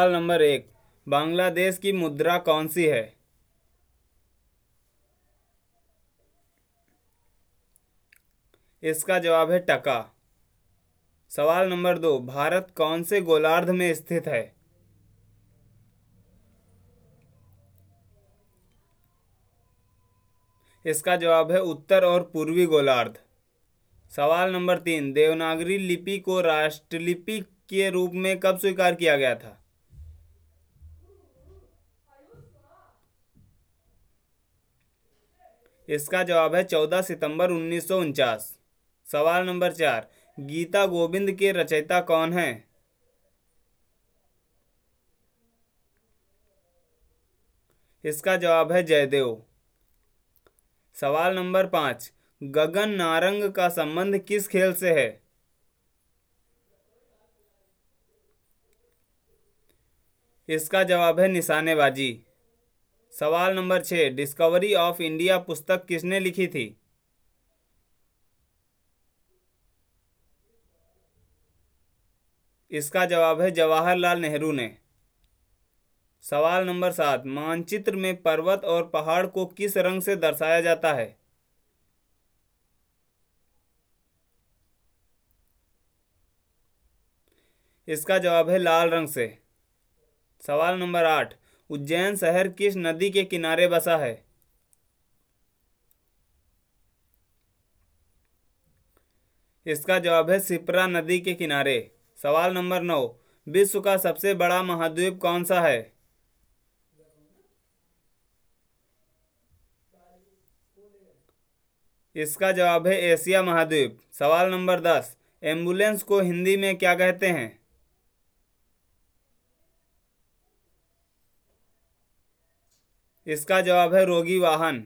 सवाल नंबर एक, बांग्लादेश की मुद्रा कौन सी है? इसका जवाब है टका। सवाल नंबर दो, भारत कौन से गोलार्ध में स्थित है? इसका जवाब है उत्तर और पूर्वी गोलार्ध। सवाल नंबर तीन, देवनागरी लिपि को राष्ट्रलिपि के रूप में कब स्वीकार किया गया था? इसका जवाब है चौदह सितंबर उन्नीस सवाल नंबर चार, गीता गोविंद के रचयिता कौन है? इसका जवाब है जयदेव। सवाल नंबर पाँच, गगन नारंग का संबंध किस खेल से है? इसका जवाब है निशानेबाजी। सवाल नंबर छः, डिस्कवरी ऑफ़ इंडिया पुस्तक किसने लिखी थी? इसका जवाब है जवाहरलाल नेहरू ने। सवाल नंबर सात, मानचित्र में पर्वत और पहाड़ को किस रंग से दर्शाया जाता है? इसका जवाब है लाल रंग से। सवाल नंबर आठ उज्जैन शहर किस नदी के किनारे बसा है? इसका जवाब है सिप्रा नदी के किनारे। सवाल नंबर नौ, विश्व का सबसे बड़ा महाद्वीप कौन सा है? इसका जवाब है एशिया महाद्वीप। सवाल नंबर दस, एंबुलेंस को हिंदी में क्या कहते हैं? इसका जवाब है रोगी वाहन।